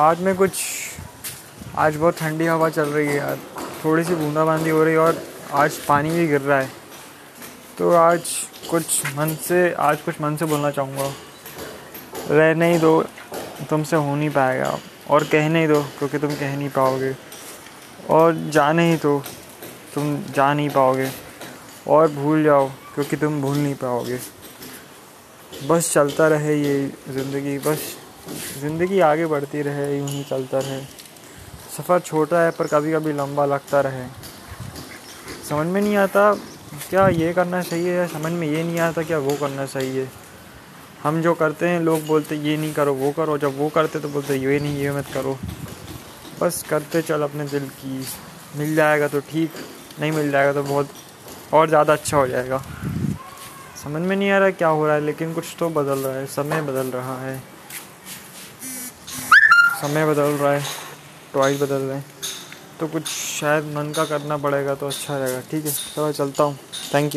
आज में कुछ, आज बहुत ठंडी हवा चल रही है यार। थोड़ी सी बूंदाबांदी हो रही है और आज पानी भी गिर रहा है। तो आज कुछ मन से, आज कुछ मन से बोलना चाहूँगा। रह नहीं दो, तुमसे हो नहीं पाएगा। और कह नहीं दो, क्योंकि तुम कह नहीं पाओगे। और जा नहीं तो तुम जा नहीं पाओगे। और भूल जाओ, क्योंकि तुम भूल नहीं पाओगे। बस चलता रहे ये ज़िंदगी, बस। ज़िंदगी आगे बढ़ती रहे, यूँ ही चलता रहे। सफ़र छोटा है, पर कभी कभी लंबा लगता रहे। समझ में नहीं आता, क्या ये करना चाहिए या समझ में ये नहीं आता क्या वो करना चाहिए हम जो करते हैं, लोग बोलते, ये नहीं करो, वो करो। जब वो करते तो बोलते ये नहीं, ये मत करो। बस करते चल अपने दिल की। मिल जाएगा तो ठीक, नहीं मिल जाएगा तो बहुत और ज़्यादा अच्छा हो जाएगा। समझ में नहीं आ रहा क्या हो रहा है, लेकिन कुछ तो बदल रहा है, समय बदल रहा है। समय बदल रहा है टॉयज बदल रहे हैं। तो कुछ शायद मन का करना पड़ेगा तो अच्छा रहेगा, ठीक है? चलो, चलता हूँ। Thank you